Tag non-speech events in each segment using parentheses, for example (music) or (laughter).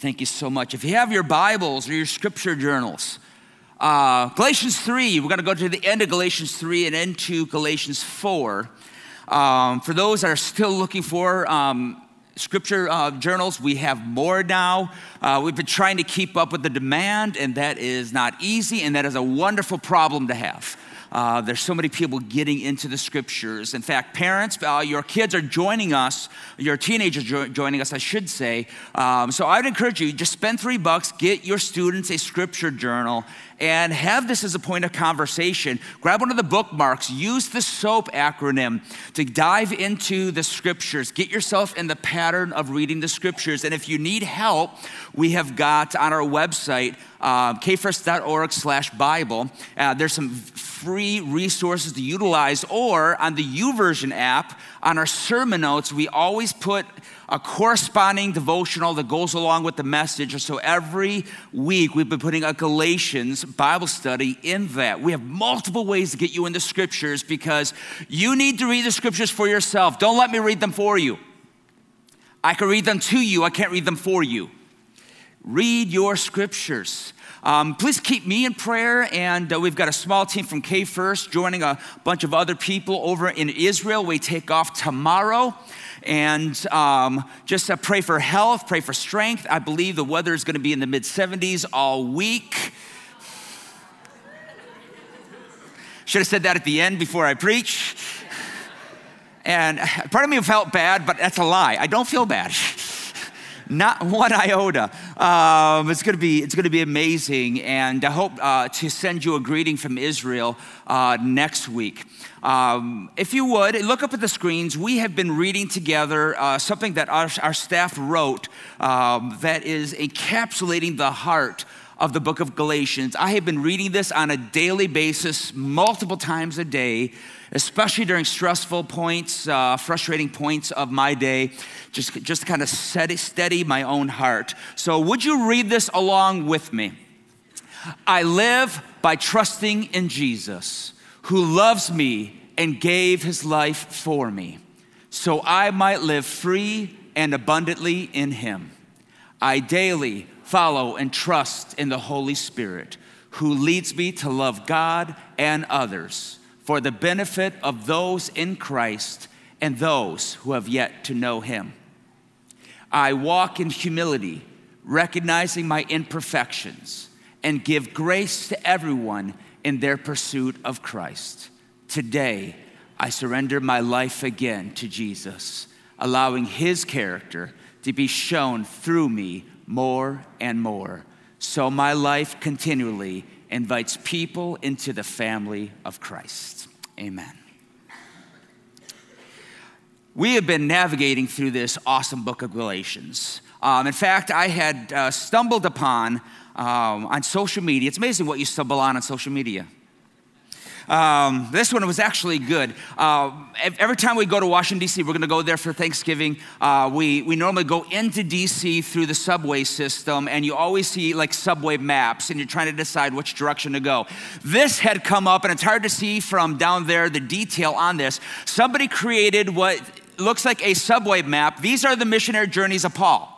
Thank you so much. If you have your Bibles or your scripture journals, uh, Galatians 3, we're going to go to the end of Galatians 3 and into Galatians 4. Um, for those that are still looking for um, scripture uh, journals, we have more now. Uh, we've been trying to keep up with the demand, and that is not easy, and that is a wonderful problem to have. Uh, there's so many people getting into the scriptures. In fact, parents, uh, your kids are joining us, your teenagers jo- joining us, I should say. Um, so I'd encourage you just spend three bucks, get your students a scripture journal, and have this as a point of conversation. Grab one of the bookmarks, use the SOAP acronym to dive into the scriptures. Get yourself in the pattern of reading the scriptures. And if you need help, we have got on our website, uh, kfirst.org slash Bible. Uh, there's some free resources to utilize, or on the YouVersion app, on our sermon notes, we always put a corresponding devotional that goes along with the message. So every week we've been putting a Galatians Bible study in that. We have multiple ways to get you in the scriptures because you need to read the scriptures for yourself. Don't let me read them for you. I can read them to you, I can't read them for you. Read your scriptures. Um, please keep me in prayer. And uh, we've got a small team from K First joining a bunch of other people over in Israel. We take off tomorrow. And um, just uh, pray for health, pray for strength. I believe the weather is going to be in the mid 70s all week. Should have said that at the end before I preach. And part of me felt bad, but that's a lie. I don't feel bad. (laughs) Not (laughs) one iota. Um, it's going to be it's going to be amazing, and I hope uh, to send you a greeting from Israel uh, next week. Um, if you would look up at the screens, we have been reading together uh, something that our, our staff wrote um, that is encapsulating the heart of the book of Galatians. I have been reading this on a daily basis, multiple times a day, especially during stressful points, uh, frustrating points of my day, just, just to kind of steady, steady my own heart. So, would you read this along with me? I live by trusting in Jesus, who loves me and gave his life for me, so I might live free and abundantly in him. I daily follow and trust in the Holy Spirit, who leads me to love God and others for the benefit of those in Christ and those who have yet to know him. I walk in humility, recognizing my imperfections, and give grace to everyone in their pursuit of Christ. Today, I surrender my life again to Jesus, allowing his character to be shown through me more and more. So my life continually invites people into the family of Christ. Amen. We have been navigating through this awesome book of Galatians. Um, in fact, I had uh, stumbled upon um, on social media. It's amazing what you stumble on on social media. Um, this one was actually good. Uh, every time we go to Washington, D.C., we're going to go there for Thanksgiving. Uh, we, we normally go into D.C. through the subway system, and you always see like subway maps, and you're trying to decide which direction to go. This had come up, and it's hard to see from down there the detail on this. Somebody created what looks like a subway map. These are the missionary journeys of Paul.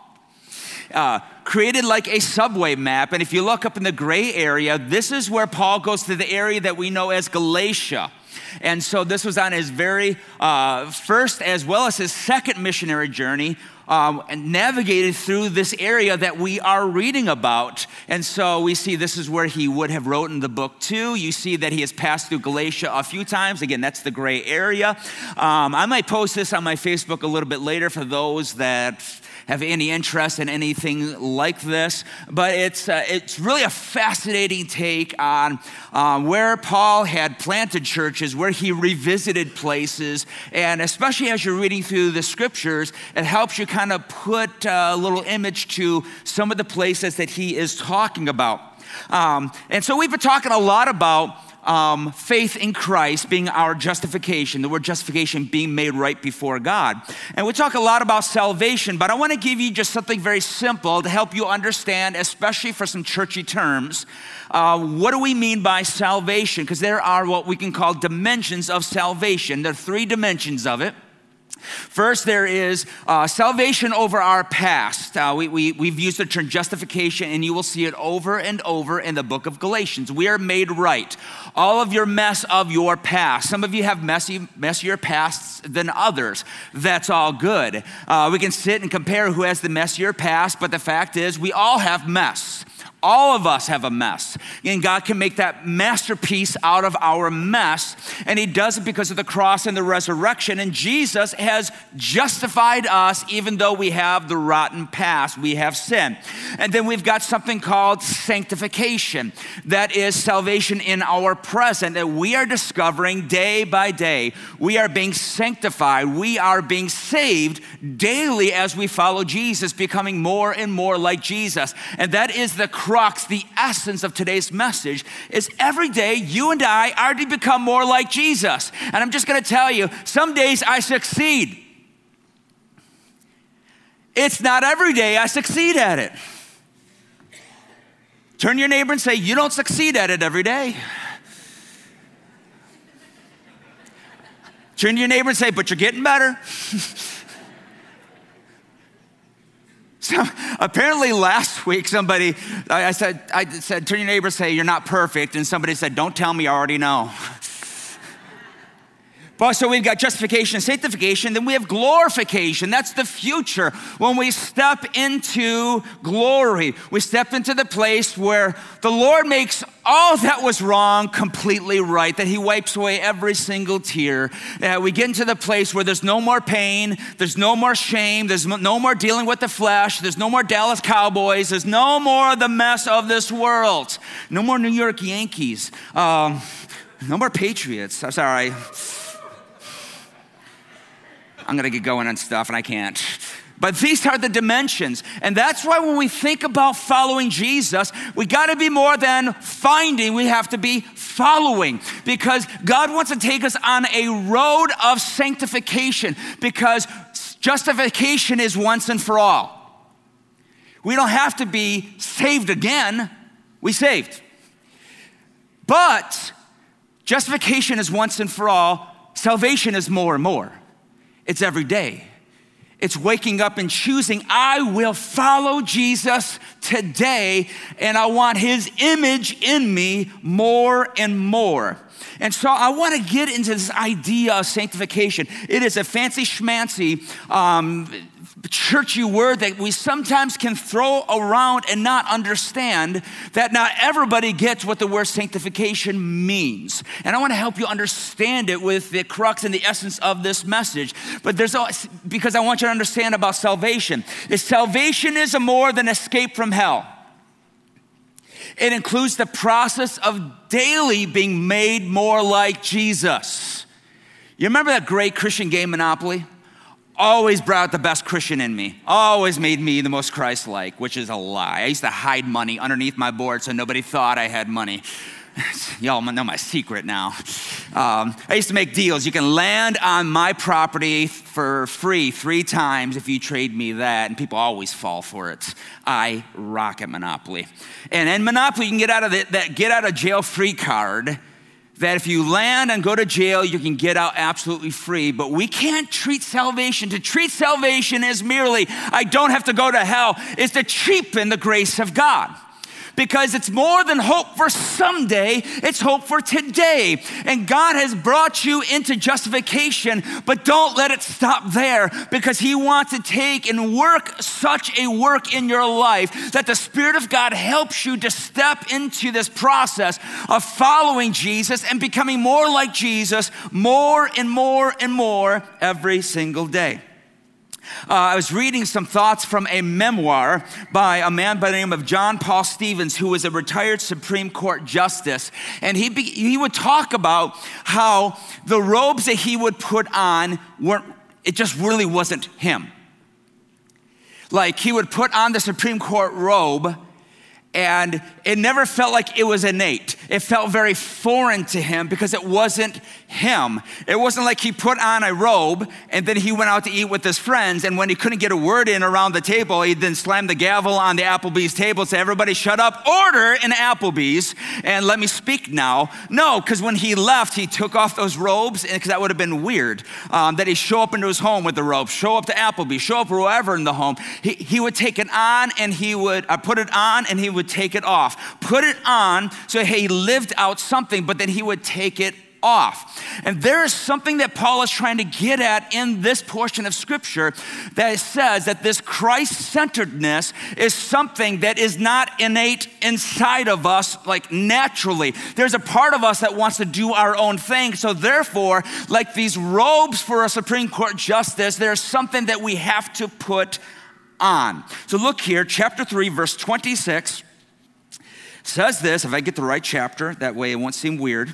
Uh, created like a subway map. And if you look up in the gray area, this is where Paul goes to the area that we know as Galatia. And so this was on his very uh, first as well as his second missionary journey. Um, and navigated through this area that we are reading about. And so we see this is where he would have written the book too. You see that he has passed through Galatia a few times. Again, that's the gray area. Um, I might post this on my Facebook a little bit later for those that have any interest in anything like this, but it's, uh, it's really a fascinating take on um, where Paul had planted churches, where he revisited places, and especially as you're reading through the scriptures, it helps you kind of put a little image to some of the places that he is talking about. Um, and so we've been talking a lot about um, faith in Christ being our justification, the word justification being made right before God. And we talk a lot about salvation, but I want to give you just something very simple to help you understand, especially for some churchy terms. Uh, what do we mean by salvation? Because there are what we can call dimensions of salvation. There are three dimensions of it. First, there is uh, salvation over our past. Uh, we, we, we've used the term justification, and you will see it over and over in the book of Galatians. We are made right. All of your mess of your past. Some of you have messy, messier pasts than others. That's all good. Uh, we can sit and compare who has the messier past, but the fact is, we all have mess. All of us have a mess. And God can make that masterpiece out of our mess. And He does it because of the cross and the resurrection. And Jesus has justified us even though we have the rotten past. We have sin. And then we've got something called sanctification that is salvation in our present that we are discovering day by day. We are being sanctified. We are being saved daily as we follow Jesus, becoming more and more like Jesus. And that is the crux, the essence of today's message is every day you and I are to become more like Jesus. And I'm just going to tell you, some days I succeed. It's not every day I succeed at it. Turn your neighbor and say, You don't succeed at it every day. Turn to your neighbor and say, But you're getting better. (laughs) So apparently last week somebody I said I said turn your neighbor say you're not perfect and somebody said don't tell me I already know. So we've got justification and sanctification, then we have glorification. That's the future. When we step into glory, we step into the place where the Lord makes all that was wrong completely right, that He wipes away every single tear. Uh, we get into the place where there's no more pain, there's no more shame, there's no more dealing with the flesh, there's no more Dallas Cowboys, there's no more the mess of this world, no more New York Yankees, um, no more Patriots. I'm sorry. I'm gonna get going on stuff and I can't. But these are the dimensions. And that's why when we think about following Jesus, we got to be more than finding, we have to be following. Because God wants to take us on a road of sanctification, because justification is once and for all. We don't have to be saved again, we saved. But justification is once and for all, salvation is more and more. It's every day. It's waking up and choosing, I will follow Jesus today, and I want his image in me more and more. And so I want to get into this idea of sanctification. It is a fancy schmancy um, churchy word that we sometimes can throw around and not understand that not everybody gets what the word sanctification means. And I want to help you understand it with the crux and the essence of this message. But there's always, because I want you to understand about salvation. Is salvation is more than escape from hell. It includes the process of daily being made more like Jesus. You remember that great Christian game Monopoly? Always brought out the best Christian in me, always made me the most Christ like, which is a lie. I used to hide money underneath my board so nobody thought I had money. (laughs) Y'all know my secret now. Um, I used to make deals. You can land on my property for free three times if you trade me that, and people always fall for it. I rock at Monopoly. And in Monopoly, you can get out of the, that get out of jail free card that if you land and go to jail, you can get out absolutely free. But we can't treat salvation. To treat salvation as merely, I don't have to go to hell, is to cheapen the grace of God because it's more than hope for someday, it's hope for today. And God has brought you into justification, but don't let it stop there because He wants to take and work such a work in your life that the Spirit of God helps you to step into this process of following Jesus and becoming more like Jesus more and more and more every single day. Uh, I was reading some thoughts from a memoir by a man by the name of John Paul Stevens, who was a retired Supreme Court justice. And he, be, he would talk about how the robes that he would put on weren't, it just really wasn't him. Like he would put on the Supreme Court robe and it never felt like it was innate. it felt very foreign to him because it wasn't him. It wasn't like he put on a robe and then he went out to eat with his friends. And when he couldn't get a word in around the table, he then slammed the gavel on the Applebee's table and said, Everybody shut up, order in Applebee's, and let me speak now. No, because when he left, he took off those robes because that would have been weird. Um, that he show up into his home with the robe, show up to Applebee's, show up wherever in the home. He, he would take it on and he would uh, put it on and he would take it off. Put it on so he lived out something, but then he would take it off. And there is something that Paul is trying to get at in this portion of scripture that says that this Christ centeredness is something that is not innate inside of us, like naturally. There's a part of us that wants to do our own thing. So, therefore, like these robes for a Supreme Court justice, there's something that we have to put on. So, look here, chapter 3, verse 26 says this, if I get the right chapter, that way it won't seem weird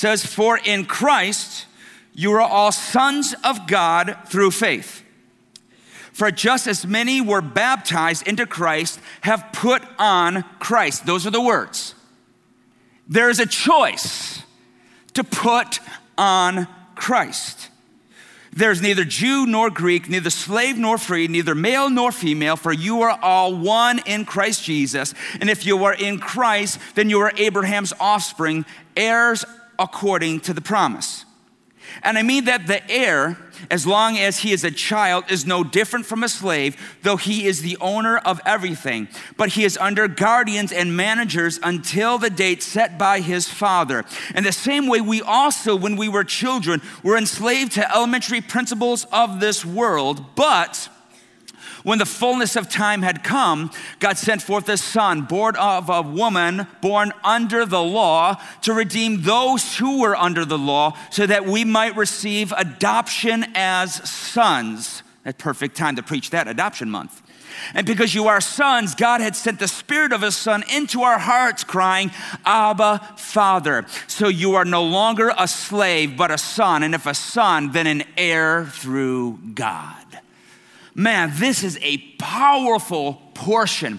says, For in Christ you are all sons of God through faith. For just as many were baptized into Christ have put on Christ. Those are the words. There is a choice to put on Christ. There's neither Jew nor Greek, neither slave nor free, neither male nor female, for you are all one in Christ Jesus. And if you are in Christ, then you are Abraham's offspring, heirs according to the promise. And I mean that the heir, as long as he is a child, is no different from a slave, though he is the owner of everything. But he is under guardians and managers until the date set by his father. In the same way, we also, when we were children, were enslaved to elementary principles of this world, but when the fullness of time had come, God sent forth a son, born of a woman, born under the law, to redeem those who were under the law, so that we might receive adoption as sons. At perfect time to preach that adoption month. And because you are sons, God had sent the Spirit of His Son into our hearts, crying, Abba, Father. So you are no longer a slave, but a son. And if a son, then an heir through God. Man, this is a powerful portion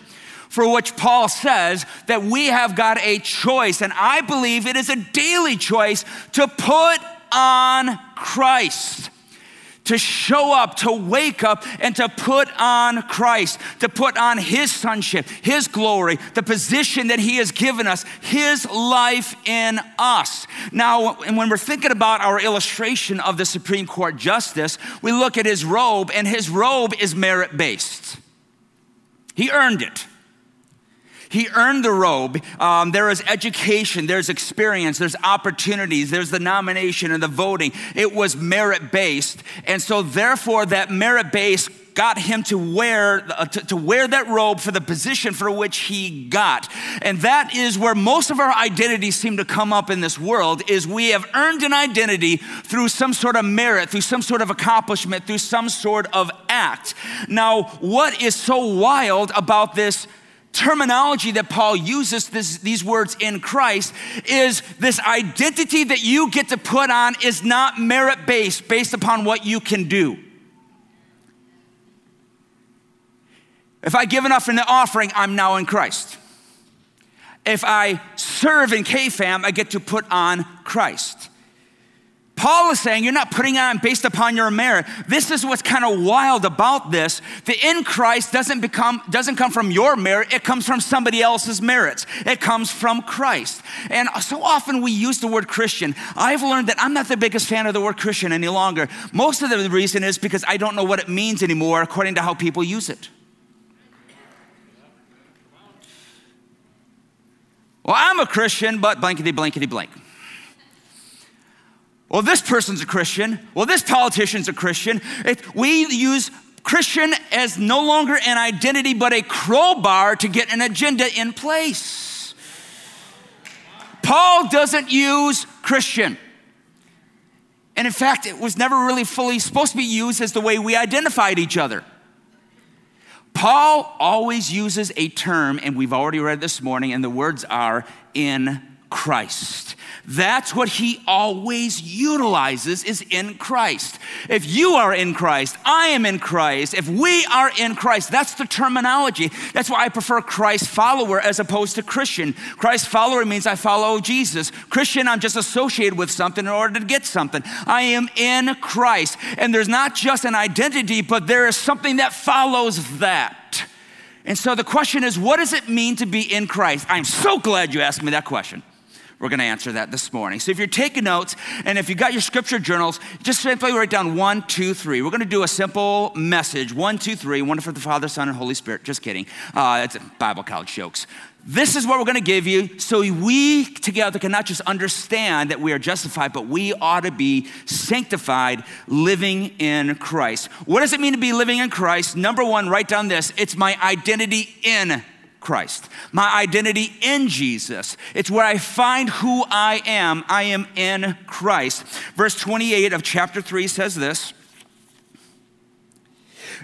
for which Paul says that we have got a choice, and I believe it is a daily choice to put on Christ to show up, to wake up, and to put on Christ, to put on His sonship, His glory, the position that He has given us, His life in us. Now, when we're thinking about our illustration of the Supreme Court justice, we look at His robe, and His robe is merit based. He earned it. He earned the robe. Um, there is education, there's experience, there's opportunities, there's the nomination and the voting. It was merit based. And so, therefore, that merit based got him to wear uh, to, to, wear that robe for the position for which he got and that is where most of our identities seem to come up in this world is we have earned an identity through some sort of merit through some sort of accomplishment through some sort of act now what is so wild about this terminology that Paul uses this, these words in Christ is this identity that you get to put on is not merit based, based upon what you can do. If I give enough in the offering, I'm now in Christ. If I serve in KFAM, I get to put on Christ. Paul is saying you're not putting on based upon your merit. This is what's kind of wild about this. The in Christ doesn't become doesn't come from your merit, it comes from somebody else's merits. It comes from Christ. And so often we use the word Christian. I've learned that I'm not the biggest fan of the word Christian any longer. Most of the reason is because I don't know what it means anymore according to how people use it. Well, I'm a Christian, but blankety blankety blank. Well, this person's a Christian. Well, this politician's a Christian. It, we use Christian as no longer an identity, but a crowbar to get an agenda in place. Paul doesn't use Christian. And in fact, it was never really fully supposed to be used as the way we identified each other. Paul always uses a term, and we've already read this morning, and the words are in Christ. That's what he always utilizes is in Christ. If you are in Christ, I am in Christ. If we are in Christ, that's the terminology. That's why I prefer Christ follower as opposed to Christian. Christ follower means I follow Jesus. Christian, I'm just associated with something in order to get something. I am in Christ. And there's not just an identity, but there is something that follows that. And so the question is, what does it mean to be in Christ? I'm so glad you asked me that question. We're going to answer that this morning. So if you're taking notes and if you got your scripture journals, just simply write down one, two, three. We're going to do a simple message one, two, three, one for the Father, Son, and Holy Spirit. Just kidding. Uh, it's Bible college jokes. This is what we're going to give you so we together can not just understand that we are justified, but we ought to be sanctified living in Christ. What does it mean to be living in Christ? Number one, write down this it's my identity in Christ, my identity in Jesus. It's where I find who I am. I am in Christ. Verse 28 of chapter 3 says this.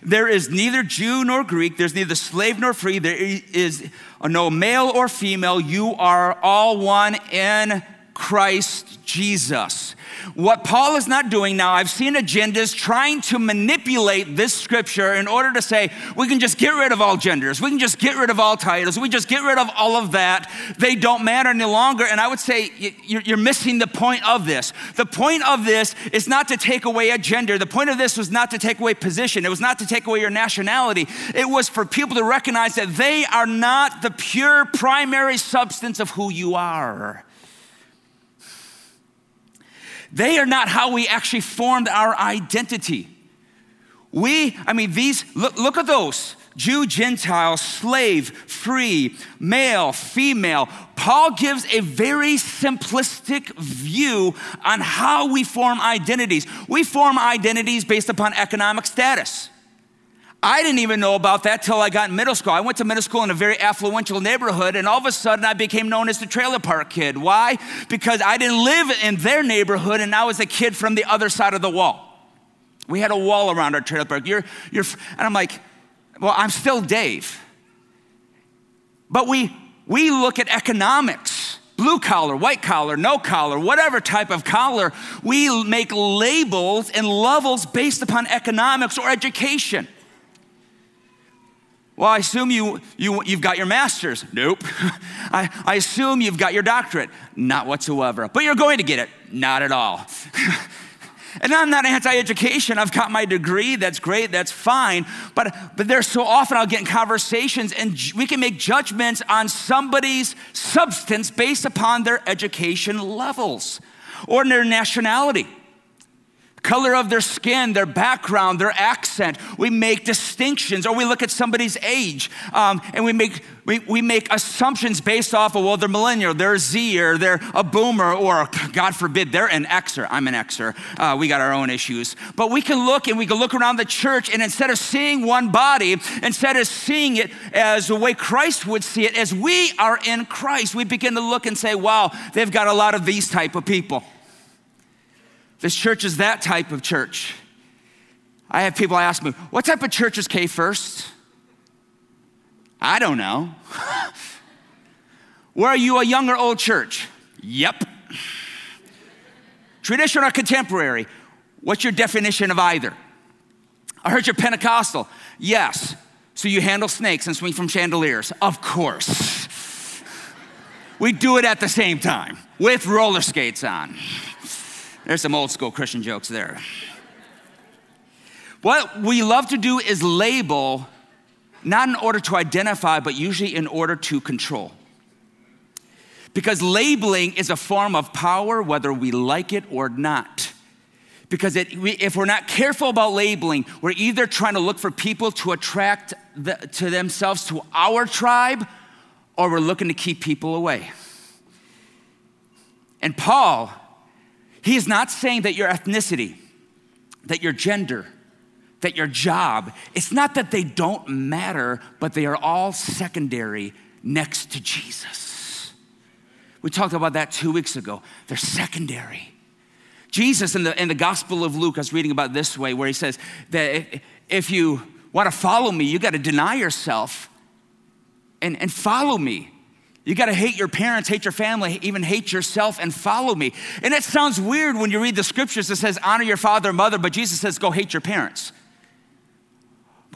There is neither Jew nor Greek, there's neither slave nor free, there is no male or female. You are all one in Christ Jesus. What Paul is not doing now, I've seen agendas trying to manipulate this scripture in order to say we can just get rid of all genders, we can just get rid of all titles, we just get rid of all of that. They don't matter any longer. And I would say you're missing the point of this. The point of this is not to take away a gender. The point of this was not to take away position, it was not to take away your nationality. It was for people to recognize that they are not the pure primary substance of who you are. They are not how we actually formed our identity. We, I mean, these, look, look at those Jew, Gentile, slave, free, male, female. Paul gives a very simplistic view on how we form identities. We form identities based upon economic status. I didn't even know about that till I got in middle school. I went to middle school in a very affluential neighborhood, and all of a sudden I became known as the trailer park kid. Why? Because I didn't live in their neighborhood, and I was a kid from the other side of the wall. We had a wall around our trailer park. You're, you're, and I'm like, well, I'm still Dave. But we, we look at economics blue collar, white collar, no collar, whatever type of collar. We make labels and levels based upon economics or education. Well, I assume you, you, you've got your master's. Nope. (laughs) I, I assume you've got your doctorate. Not whatsoever. But you're going to get it. Not at all. (laughs) and I'm not anti education. I've got my degree. That's great. That's fine. But, but there's so often I'll get in conversations and we can make judgments on somebody's substance based upon their education levels or their nationality color of their skin, their background, their accent. We make distinctions, or we look at somebody's age um, and we make, we, we make assumptions based off of, well, they're millennial, they're Z, or they're a boomer, or God forbid, they're an Xer. I'm an Xer. Uh, we got our own issues. But we can look and we can look around the church, and instead of seeing one body, instead of seeing it as the way Christ would see it, as we are in Christ, we begin to look and say, wow, they've got a lot of these type of people. This church is that type of church. I have people ask me, what type of church is K First? I don't know. (laughs) Where are you, a young or old church? Yep. Traditional or contemporary? What's your definition of either? I heard you're Pentecostal. Yes. So you handle snakes and swing from chandeliers? Of course. We do it at the same time with roller skates on. There's some old school Christian jokes there. What we love to do is label, not in order to identify, but usually in order to control. Because labeling is a form of power, whether we like it or not. Because it, we, if we're not careful about labeling, we're either trying to look for people to attract the, to themselves to our tribe, or we're looking to keep people away. And Paul he is not saying that your ethnicity, that your gender, that your job, it's not that they don't matter, but they are all secondary next to Jesus. We talked about that two weeks ago. They're secondary. Jesus in the, in the Gospel of Luke, I was reading about this way, where he says that if you want to follow me, you got to deny yourself and, and follow me. You got to hate your parents, hate your family, even hate yourself and follow me. And it sounds weird when you read the scriptures that says honor your father and mother, but Jesus says go hate your parents.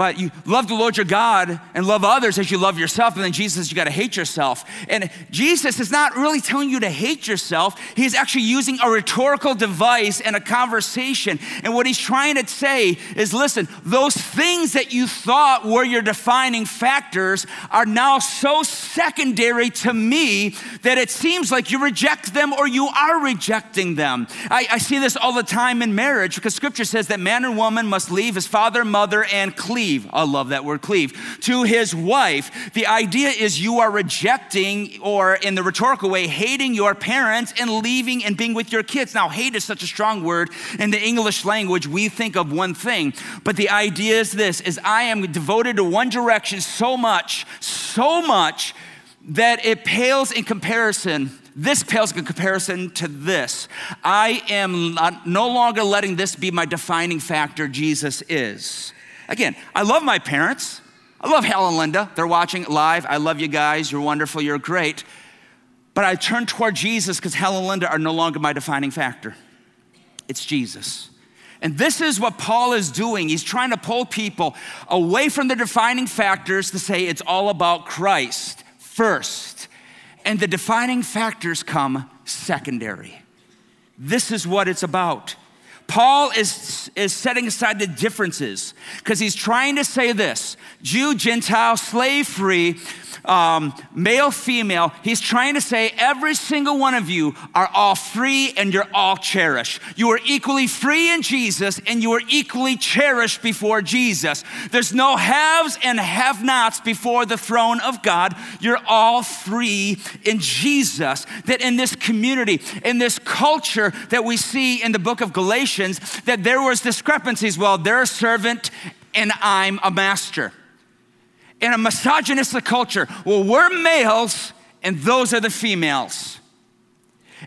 But you love the Lord your God and love others as you love yourself. And then Jesus says you got to hate yourself. And Jesus is not really telling you to hate yourself. He's actually using a rhetorical device and a conversation. And what he's trying to say is listen, those things that you thought were your defining factors are now so secondary to me that it seems like you reject them or you are rejecting them. I, I see this all the time in marriage because scripture says that man and woman must leave his father, mother, and cleave cleave. I love that word cleave. To his wife. The idea is you are rejecting, or in the rhetorical way, hating your parents and leaving and being with your kids. Now, hate is such a strong word. In the English language, we think of one thing. But the idea is this is I am devoted to one direction so much, so much that it pales in comparison this pales in comparison to this. I am no longer letting this be my defining factor, Jesus is. Again, I love my parents. I love Hal and Linda. They're watching live. I love you guys. You're wonderful. You're great. But I turn toward Jesus because Hal and Linda are no longer my defining factor. It's Jesus. And this is what Paul is doing. He's trying to pull people away from the defining factors to say it's all about Christ first. And the defining factors come secondary. This is what it's about. Paul is, is setting aside the differences because he's trying to say this Jew, Gentile, slave free, um, male, female, he's trying to say every single one of you are all free and you're all cherished. You are equally free in Jesus and you are equally cherished before Jesus. There's no haves and have nots before the throne of God. You're all free in Jesus. That in this community, in this culture that we see in the book of Galatians, that there was discrepancies. Well, they're a servant and I'm a master in a misogynistic culture, well, we're males and those are the females.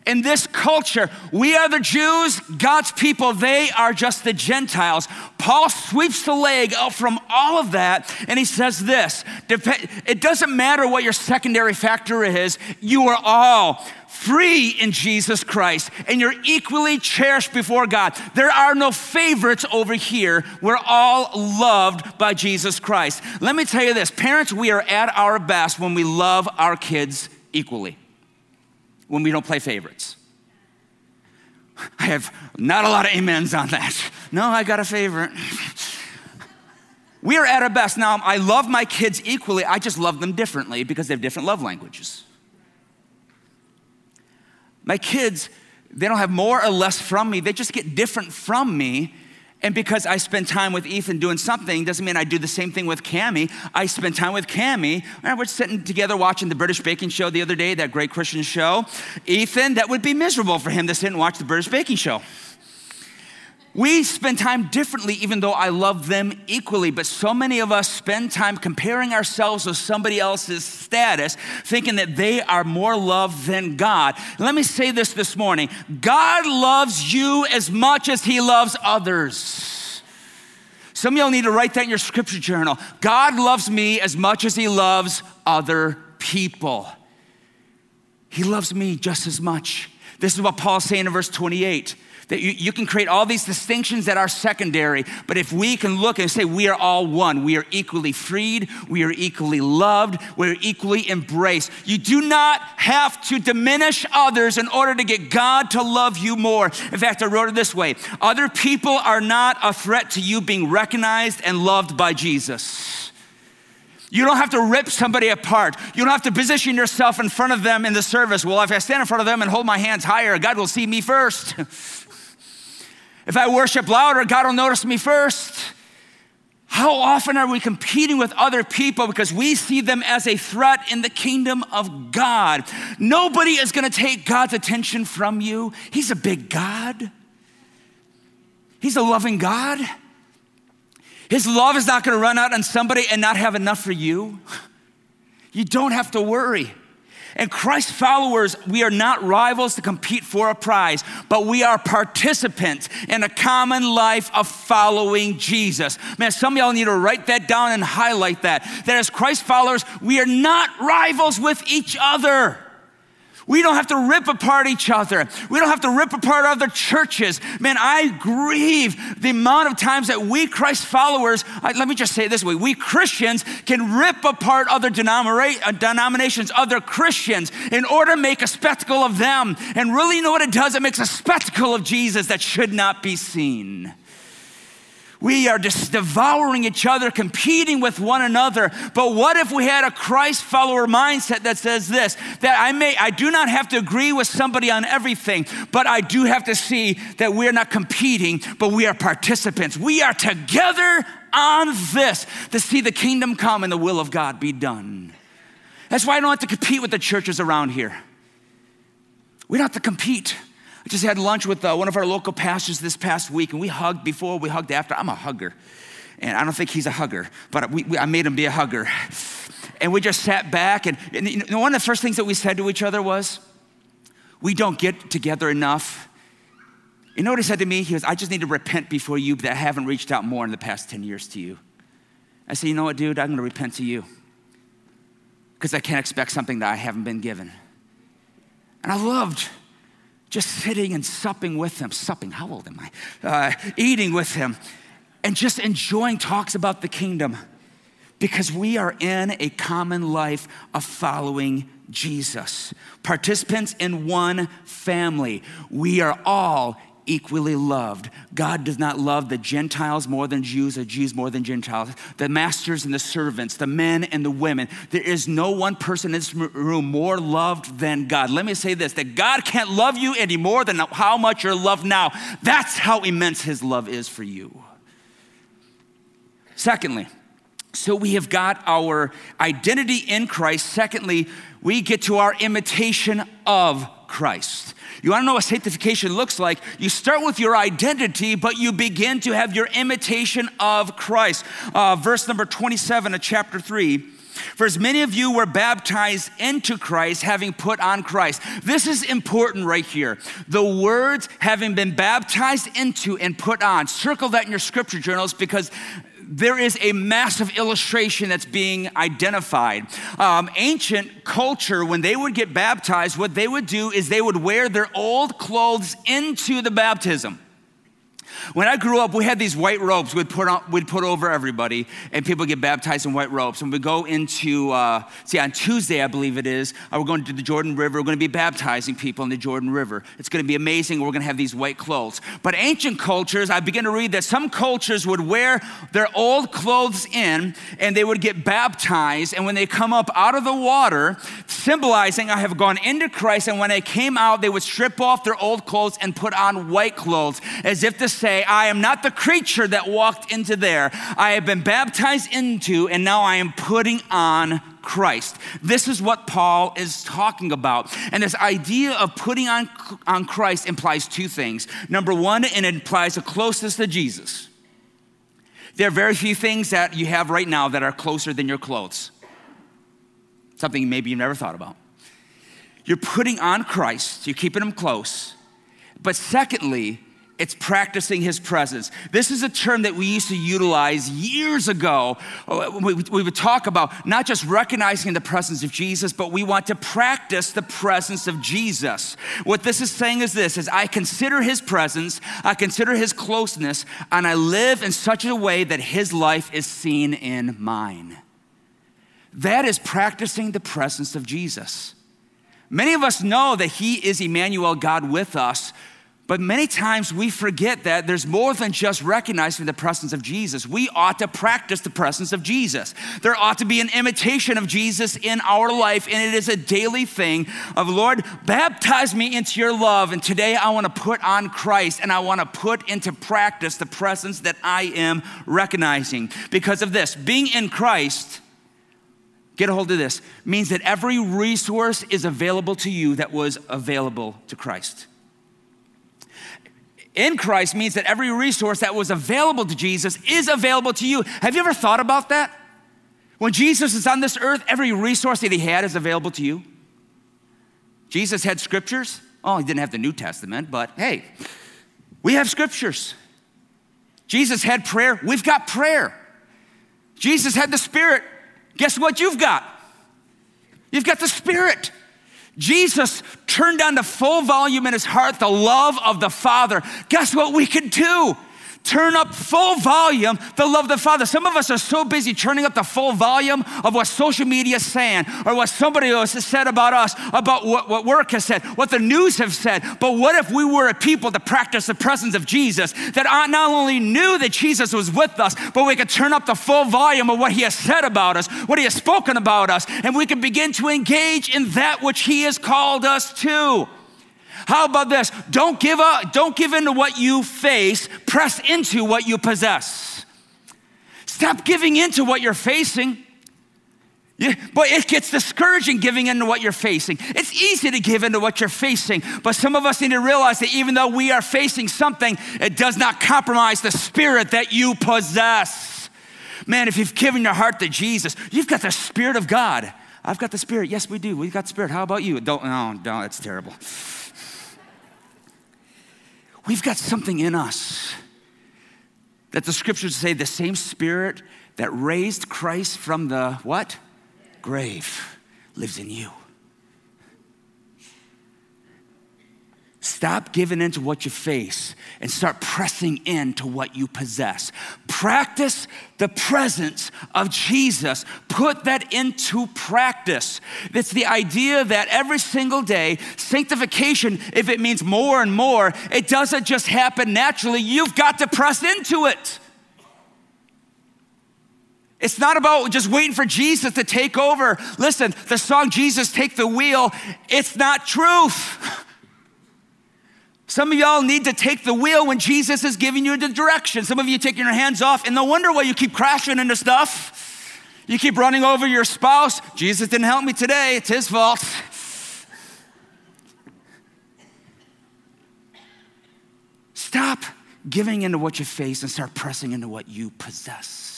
In this culture, we are the Jews, God's people, they are just the Gentiles. Paul sweeps the leg out from all of that and he says this it doesn't matter what your secondary factor is, you are all free in Jesus Christ, and you're equally cherished before God. There are no favorites over here. We're all loved by Jesus Christ. Let me tell you this parents, we are at our best when we love our kids equally, when we don't play favorites. I have not a lot of amens on that. No, I got a favorite. we are at our best. Now, I love my kids equally, I just love them differently because they have different love languages. My kids, they don't have more or less from me, they just get different from me. And because I spend time with Ethan doing something doesn't mean I do the same thing with Cami. I spend time with Cami. And we're sitting together watching the British Baking Show the other day, that great Christian show. Ethan, that would be miserable for him to sit and watch the British Baking Show. We spend time differently, even though I love them equally. But so many of us spend time comparing ourselves with somebody else's status, thinking that they are more loved than God. Let me say this this morning God loves you as much as He loves others. Some of y'all need to write that in your scripture journal. God loves me as much as He loves other people. He loves me just as much. This is what Paul's saying in verse 28. That you, you can create all these distinctions that are secondary, but if we can look and say we are all one, we are equally freed, we are equally loved, we're equally embraced. You do not have to diminish others in order to get God to love you more. In fact, I wrote it this way other people are not a threat to you being recognized and loved by Jesus. You don't have to rip somebody apart. You don't have to position yourself in front of them in the service. Well, if I stand in front of them and hold my hands higher, God will see me first. (laughs) If I worship louder, God will notice me first. How often are we competing with other people because we see them as a threat in the kingdom of God? Nobody is going to take God's attention from you. He's a big God, He's a loving God. His love is not going to run out on somebody and not have enough for you. You don't have to worry. And Christ followers, we are not rivals to compete for a prize, but we are participants in a common life of following Jesus. Man, some of y'all need to write that down and highlight that. That as Christ followers, we are not rivals with each other. We don't have to rip apart each other. We don't have to rip apart other churches. Man, I grieve the amount of times that we Christ followers, let me just say it this way we Christians can rip apart other uh, denominations, other Christians, in order to make a spectacle of them. And really, you know what it does? It makes a spectacle of Jesus that should not be seen. We are just devouring each other, competing with one another. But what if we had a Christ follower mindset that says this that I may, I do not have to agree with somebody on everything, but I do have to see that we're not competing, but we are participants. We are together on this to see the kingdom come and the will of God be done. That's why I don't have to compete with the churches around here. We don't have to compete. I just had lunch with uh, one of our local pastors this past week, and we hugged before, we hugged after. I'm a hugger, and I don't think he's a hugger, but we, we, I made him be a hugger. And we just sat back, and, and you know, one of the first things that we said to each other was, We don't get together enough. You know what he said to me? He goes, I just need to repent before you that I haven't reached out more in the past 10 years to you. I said, You know what, dude? I'm going to repent to you because I can't expect something that I haven't been given. And I loved just sitting and supping with him, supping, how old am I? Uh, eating with him, and just enjoying talks about the kingdom because we are in a common life of following Jesus. Participants in one family. We are all equally loved. God does not love the Gentiles more than Jews or Jews more than Gentiles, the masters and the servants, the men and the women. There is no one person in this room more loved than God. Let me say this that God can't love you any more than how much you're loved now. That's how immense his love is for you. Secondly, so we have got our identity in Christ. Secondly, we get to our imitation of Christ. You wanna know what sanctification looks like? You start with your identity, but you begin to have your imitation of Christ. Uh, verse number 27 of chapter 3. For as many of you were baptized into Christ, having put on Christ. This is important right here. The words having been baptized into and put on. Circle that in your scripture journals because there is a massive illustration that's being identified. Um, ancient culture, when they would get baptized, what they would do is they would wear their old clothes into the baptism. When I grew up, we had these white robes we'd put, on, we'd put over everybody, and people get baptized in white robes. And we go into, uh, see, on Tuesday, I believe it is, uh, we're going to the Jordan River. We're going to be baptizing people in the Jordan River. It's going to be amazing. We're going to have these white clothes. But ancient cultures, I begin to read that some cultures would wear their old clothes in, and they would get baptized. And when they come up out of the water, symbolizing I have gone into Christ, and when they came out, they would strip off their old clothes and put on white clothes, as if to say, I am not the creature that walked into there. I have been baptized into, and now I am putting on Christ. This is what Paul is talking about. And this idea of putting on, on Christ implies two things. Number one, it implies a closeness to Jesus. There are very few things that you have right now that are closer than your clothes. Something maybe you've never thought about. You're putting on Christ, you're keeping him close. But secondly, it's practicing his presence. This is a term that we used to utilize years ago. We, would talk about not just recognizing the presence of Jesus, but we want to practice the presence of Jesus. What this is saying is this is I consider his presence, I consider his closeness, and I live in such a way that his life is seen in mine. That is practicing the presence of Jesus. Many of us know that he is Emmanuel, God with us but many times we forget that there's more than just recognizing the presence of Jesus. We ought to practice the presence of Jesus. There ought to be an imitation of Jesus in our life, and it is a daily thing of Lord, baptize me into your love. And today I want to put on Christ and I want to put into practice the presence that I am recognizing. Because of this, being in Christ, get a hold of this, means that every resource is available to you that was available to Christ in Christ means that every resource that was available to Jesus is available to you. Have you ever thought about that? When Jesus is on this earth, every resource that he had is available to you. Jesus had scriptures. Oh, he didn't have the New Testament, but hey, we have scriptures. Jesus had prayer. We've got prayer. Jesus had the Spirit. Guess what you've got? You've got the Spirit. Jesus turned on the full volume in his heart the love of the Father. Guess what we can do? Turn up full volume the love of the Father. Some of us are so busy turning up the full volume of what social media is saying or what somebody else has said about us, about what, what work has said, what the news have said. But what if we were a people to practice the presence of Jesus that not only knew that Jesus was with us, but we could turn up the full volume of what he has said about us, what he has spoken about us, and we can begin to engage in that which he has called us to. How about this? Don't give up, don't give in to what you face, press into what you possess. Stop giving into what you're facing. Yeah, but it gets discouraging giving into what you're facing. It's easy to give into what you're facing, but some of us need to realize that even though we are facing something, it does not compromise the spirit that you possess. Man, if you've given your heart to Jesus, you've got the Spirit of God. I've got the Spirit. Yes, we do. We've got Spirit. How about you? Don't, no, don't. That's terrible. We've got something in us that the scriptures say the same spirit that raised Christ from the what? Grave lives in you. Stop giving in to what you face and start pressing into what you possess. Practice the presence of Jesus. Put that into practice. It's the idea that every single day, sanctification, if it means more and more, it doesn't just happen naturally. You've got to press into it. It's not about just waiting for Jesus to take over. Listen, the song Jesus Take the Wheel, it's not truth. (laughs) Some of y'all need to take the wheel when Jesus is giving you the direction. Some of you taking your hands off, and no wonder why you keep crashing into stuff. You keep running over your spouse. Jesus didn't help me today, it's his fault. Stop giving into what you face and start pressing into what you possess.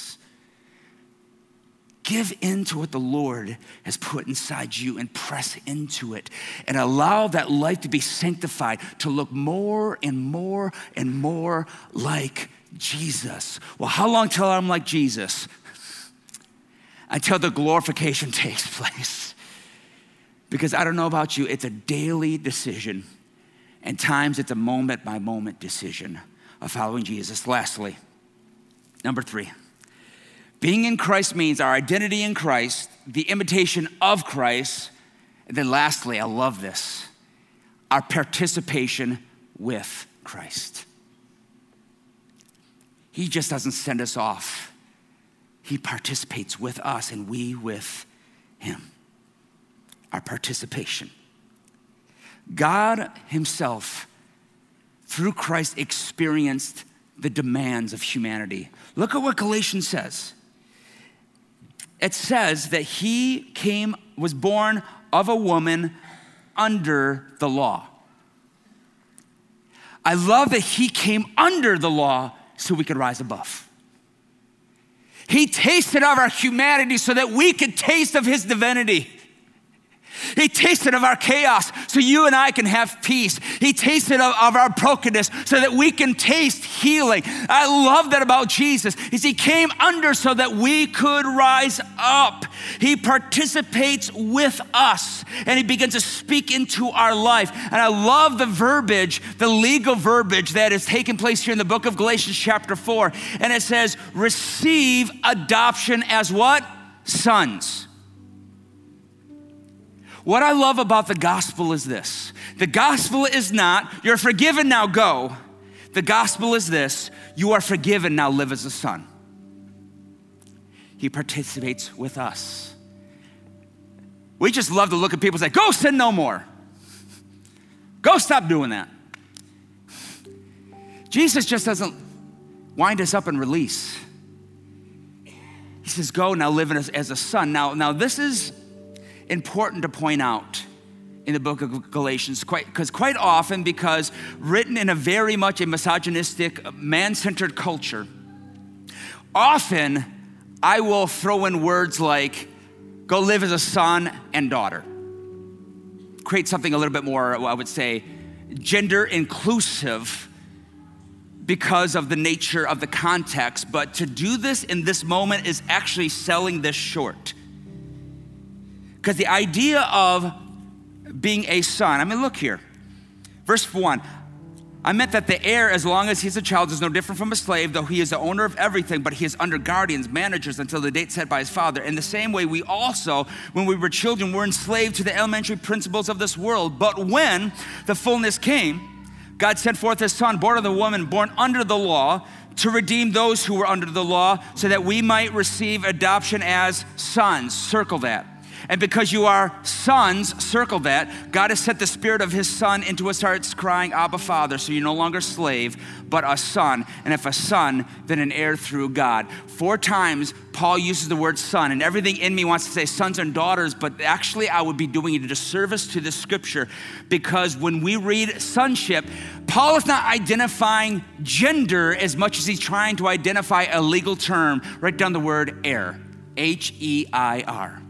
Give into what the Lord has put inside you and press into it and allow that life to be sanctified to look more and more and more like Jesus. Well, how long till I'm like Jesus? Until the glorification (laughs) takes place. Because I don't know about you, it's a daily decision, and times it's a moment by moment decision of following Jesus. Lastly, number three. Being in Christ means our identity in Christ, the imitation of Christ, and then lastly, I love this, our participation with Christ. He just doesn't send us off, He participates with us and we with Him. Our participation. God Himself, through Christ, experienced the demands of humanity. Look at what Galatians says it says that he came, was born of a woman under the law. I love that he came under the law so we could rise above. He tasted of our humanity so that we could taste of his divinity. He tasted of our chaos so you and I can have peace. He tasted of, of, our brokenness so that we can taste healing. I love that about Jesus is he came under so that we could rise up. He participates with us and he begins to speak into our life. And I love the verbiage, the legal verbiage that is taking place here in the book of Galatians chapter 4. And it says, receive adoption as what? Sons. What I love about the gospel is this the gospel is not, you're forgiven, now go. The gospel is this, you are forgiven, now live as a son. He participates with us. We just love to look at people and say, go sin no more. Go stop doing that. Jesus just doesn't wind us up and release. He says, go now live as, as a son. Now, now this is important to point out in the book of Galatians, because quite, quite often, because written in a very much a misogynistic, man centered culture, often I will throw in words like, go live as a son and daughter. create something a little bit more, I would say, gender inclusive because of the nature of the context. But to do this in this moment is actually selling this short. Because the idea of being a son, I mean, look here. Verse 1 I meant that the heir, as long as he's a child, is no different from a slave, though he is the owner of everything, but he is under guardians, managers until the date set by his father. In the same way, we also, when we were children, were enslaved to the elementary principles of this world. But when the fullness came, God sent forth his son, born of the woman, born under the law, to redeem those who were under the law, so that we might receive adoption as sons. Circle that. And because you are sons, circle that, God has set the spirit of his son into us hearts, crying, Abba, Father. So you're no longer slave, but a son. And if a son, then an heir through God. Four times Paul uses the word son, and everything in me wants to say sons and daughters, but actually I would be doing a disservice to the scripture because when we read sonship, Paul is not identifying gender as much as he's trying to identify a legal term. Write down the word heir, H E I R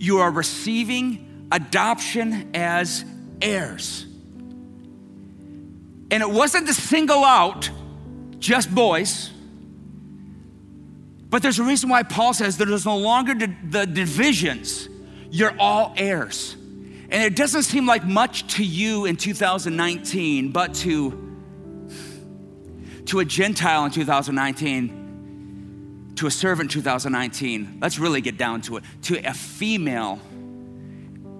you are receiving adoption as heirs. And it wasn't to single out just boys, but there's a reason why Paul says there is no longer the divisions. You're all heirs. And it doesn't seem like much to you in 2019, but to, to a Gentile in 2019, to a servant 2019, let's really get down to it, to a female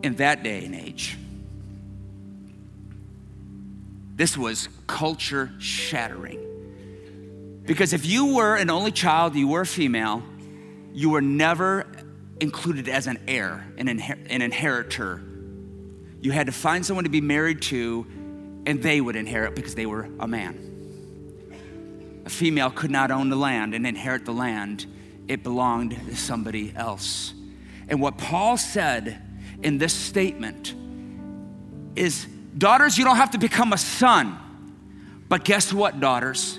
in that day and age. This was culture shattering. Because if you were an only child, you were a female, you were never included as an heir, an, inher- an inheritor. You had to find someone to be married to, and they would inherit because they were a man. A female could not own the land and inherit the land, it belonged to somebody else. And what Paul said in this statement is daughters, you don't have to become a son. But guess what, daughters?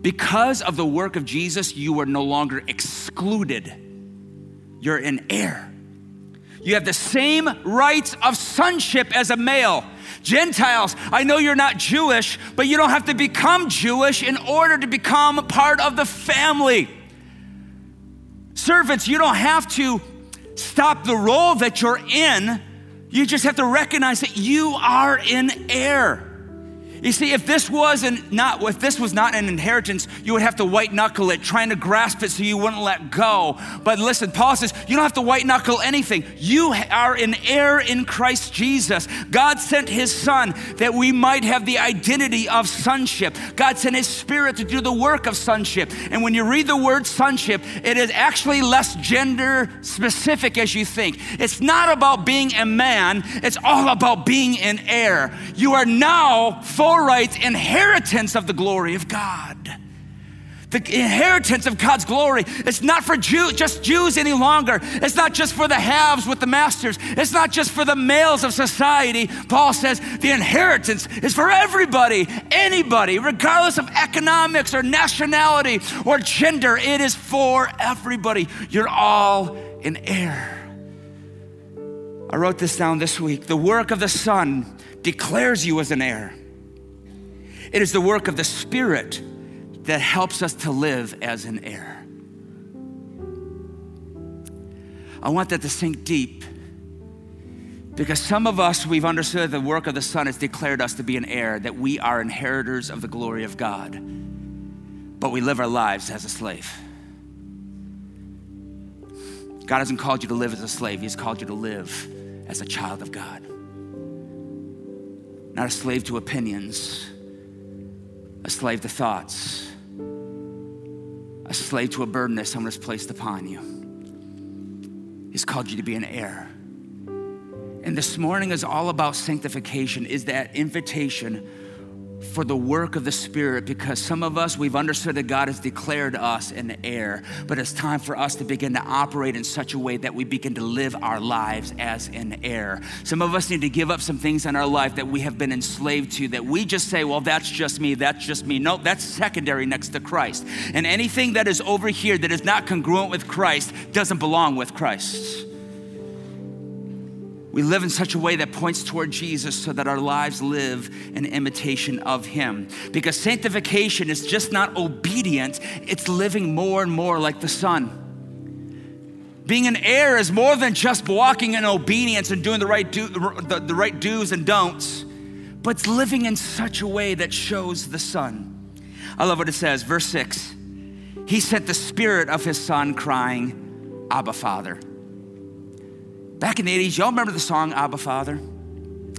Because of the work of Jesus, you are no longer excluded. You're an heir. You have the same rights of sonship as a male. Gentiles, I know you're not Jewish, but you don't have to become Jewish in order to become part of the family. Servants, you don't have to stop the role that you're in. You just have to recognize that you are in heir. You see, if this wasn't not if this was not an inheritance, you would have to white knuckle it, trying to grasp it so you wouldn't let go. But listen, Paul says you don't have to white knuckle anything. You are an heir in Christ Jesus. God sent his son that we might have the identity of sonship. God sent his spirit to do the work of sonship. And when you read the word sonship, it is actually less gender specific as you think. It's not about being a man, it's all about being an heir. You are now for rights, inheritance of the glory of God. The inheritance of God's glory. It's not for Jew, just Jews any longer. It's not just for the haves with the masters. It's not just for the males of society. Paul says the inheritance is for everybody, anybody, regardless of economics or nationality or gender. It is for everybody. You're all an heir. I wrote this down this week. The work of the Son declares you as an heir. It is the work of the Spirit that helps us to live as an heir. I want that to sink deep because some of us, we've understood the work of the Son has declared us to be an heir, that we are inheritors of the glory of God, but we live our lives as a slave. God hasn't called you to live as a slave, He's called you to live as a child of God. Not a slave to opinions, a slave to thoughts, a slave to a burden that someone has placed upon you. He's called you to be an heir. And this morning is all about sanctification, is that invitation for the work of the Spirit because some of us, we've understood that God has declared us an heir, but it's time for us to begin to operate in such a way that we begin to live our lives as an heir. Some of us need to give up some things in our life that we have been enslaved to that we just say, well, that's just me, that's just me. No, that's secondary next to Christ. And anything that is over here that is not congruent with Christ doesn't belong with Christ. We live in such a way that points toward Jesus so that our lives live in imitation of Him. Because sanctification is just not obedience, it's living more and more like the Son. Being an heir is more than just walking in obedience and doing the right, do, the, the right do's and don'ts, but it's living in such a way that shows the Son. I love what it says, verse 6. He sent the Spirit of His Son crying, Abba, Father. Back in the 80s, y'all remember the song Abba Father?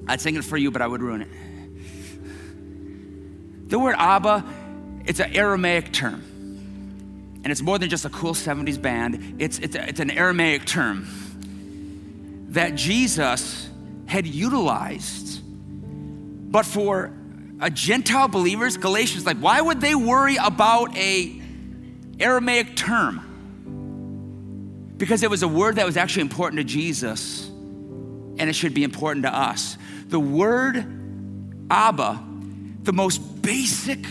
I'd sing it for you, but I would ruin it. The word Abba, it's an Aramaic term. And it's more than just a cool 70s band, it's, it's, a, it's an Aramaic term that Jesus had utilized. But for a Gentile believers, Galatians, like, why would they worry about a Aramaic term? Because it was a word that was actually important to Jesus and it should be important to us. The word Abba, the most basic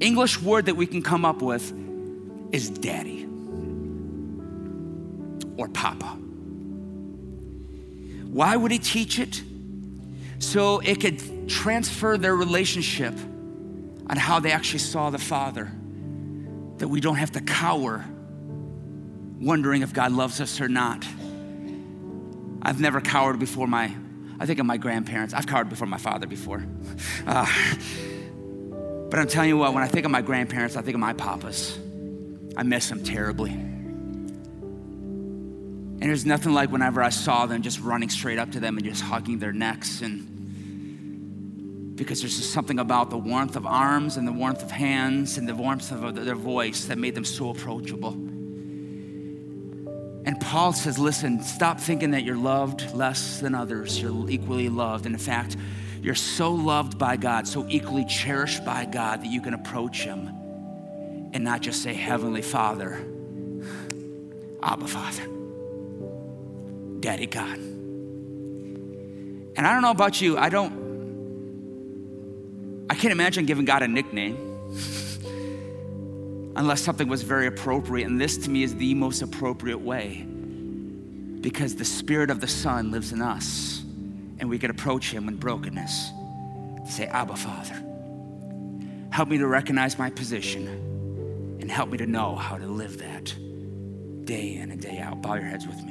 English word that we can come up with, is daddy or papa. Why would he teach it? So it could transfer their relationship on how they actually saw the Father, that we don't have to cower wondering if God loves us or not. I've never cowered before my, I think of my grandparents. I've cowered before my father before. Uh, but I'm telling you what, when I think of my grandparents, I think of my papas. I miss them terribly. And there's nothing like whenever I saw them just running straight up to them and just hugging their necks and because there's just something about the warmth of arms and the warmth of hands and the warmth of their voice that made them so approachable. And Paul says, listen, stop thinking that you're loved less than others. You're equally loved. And in fact, you're so loved by God, so equally cherished by God that you can approach Him and not just say, Heavenly Father, Abba Father, Daddy God. And I don't know about you, I don't, I can't imagine giving God a nickname (laughs) unless something was very appropriate. And this to me is the most appropriate way because the Spirit of the Son lives in us and we can approach Him in brokenness. Say, Abba, Father, help me to recognize my position and help me to know how to live that day in and day out. Bow your heads with me.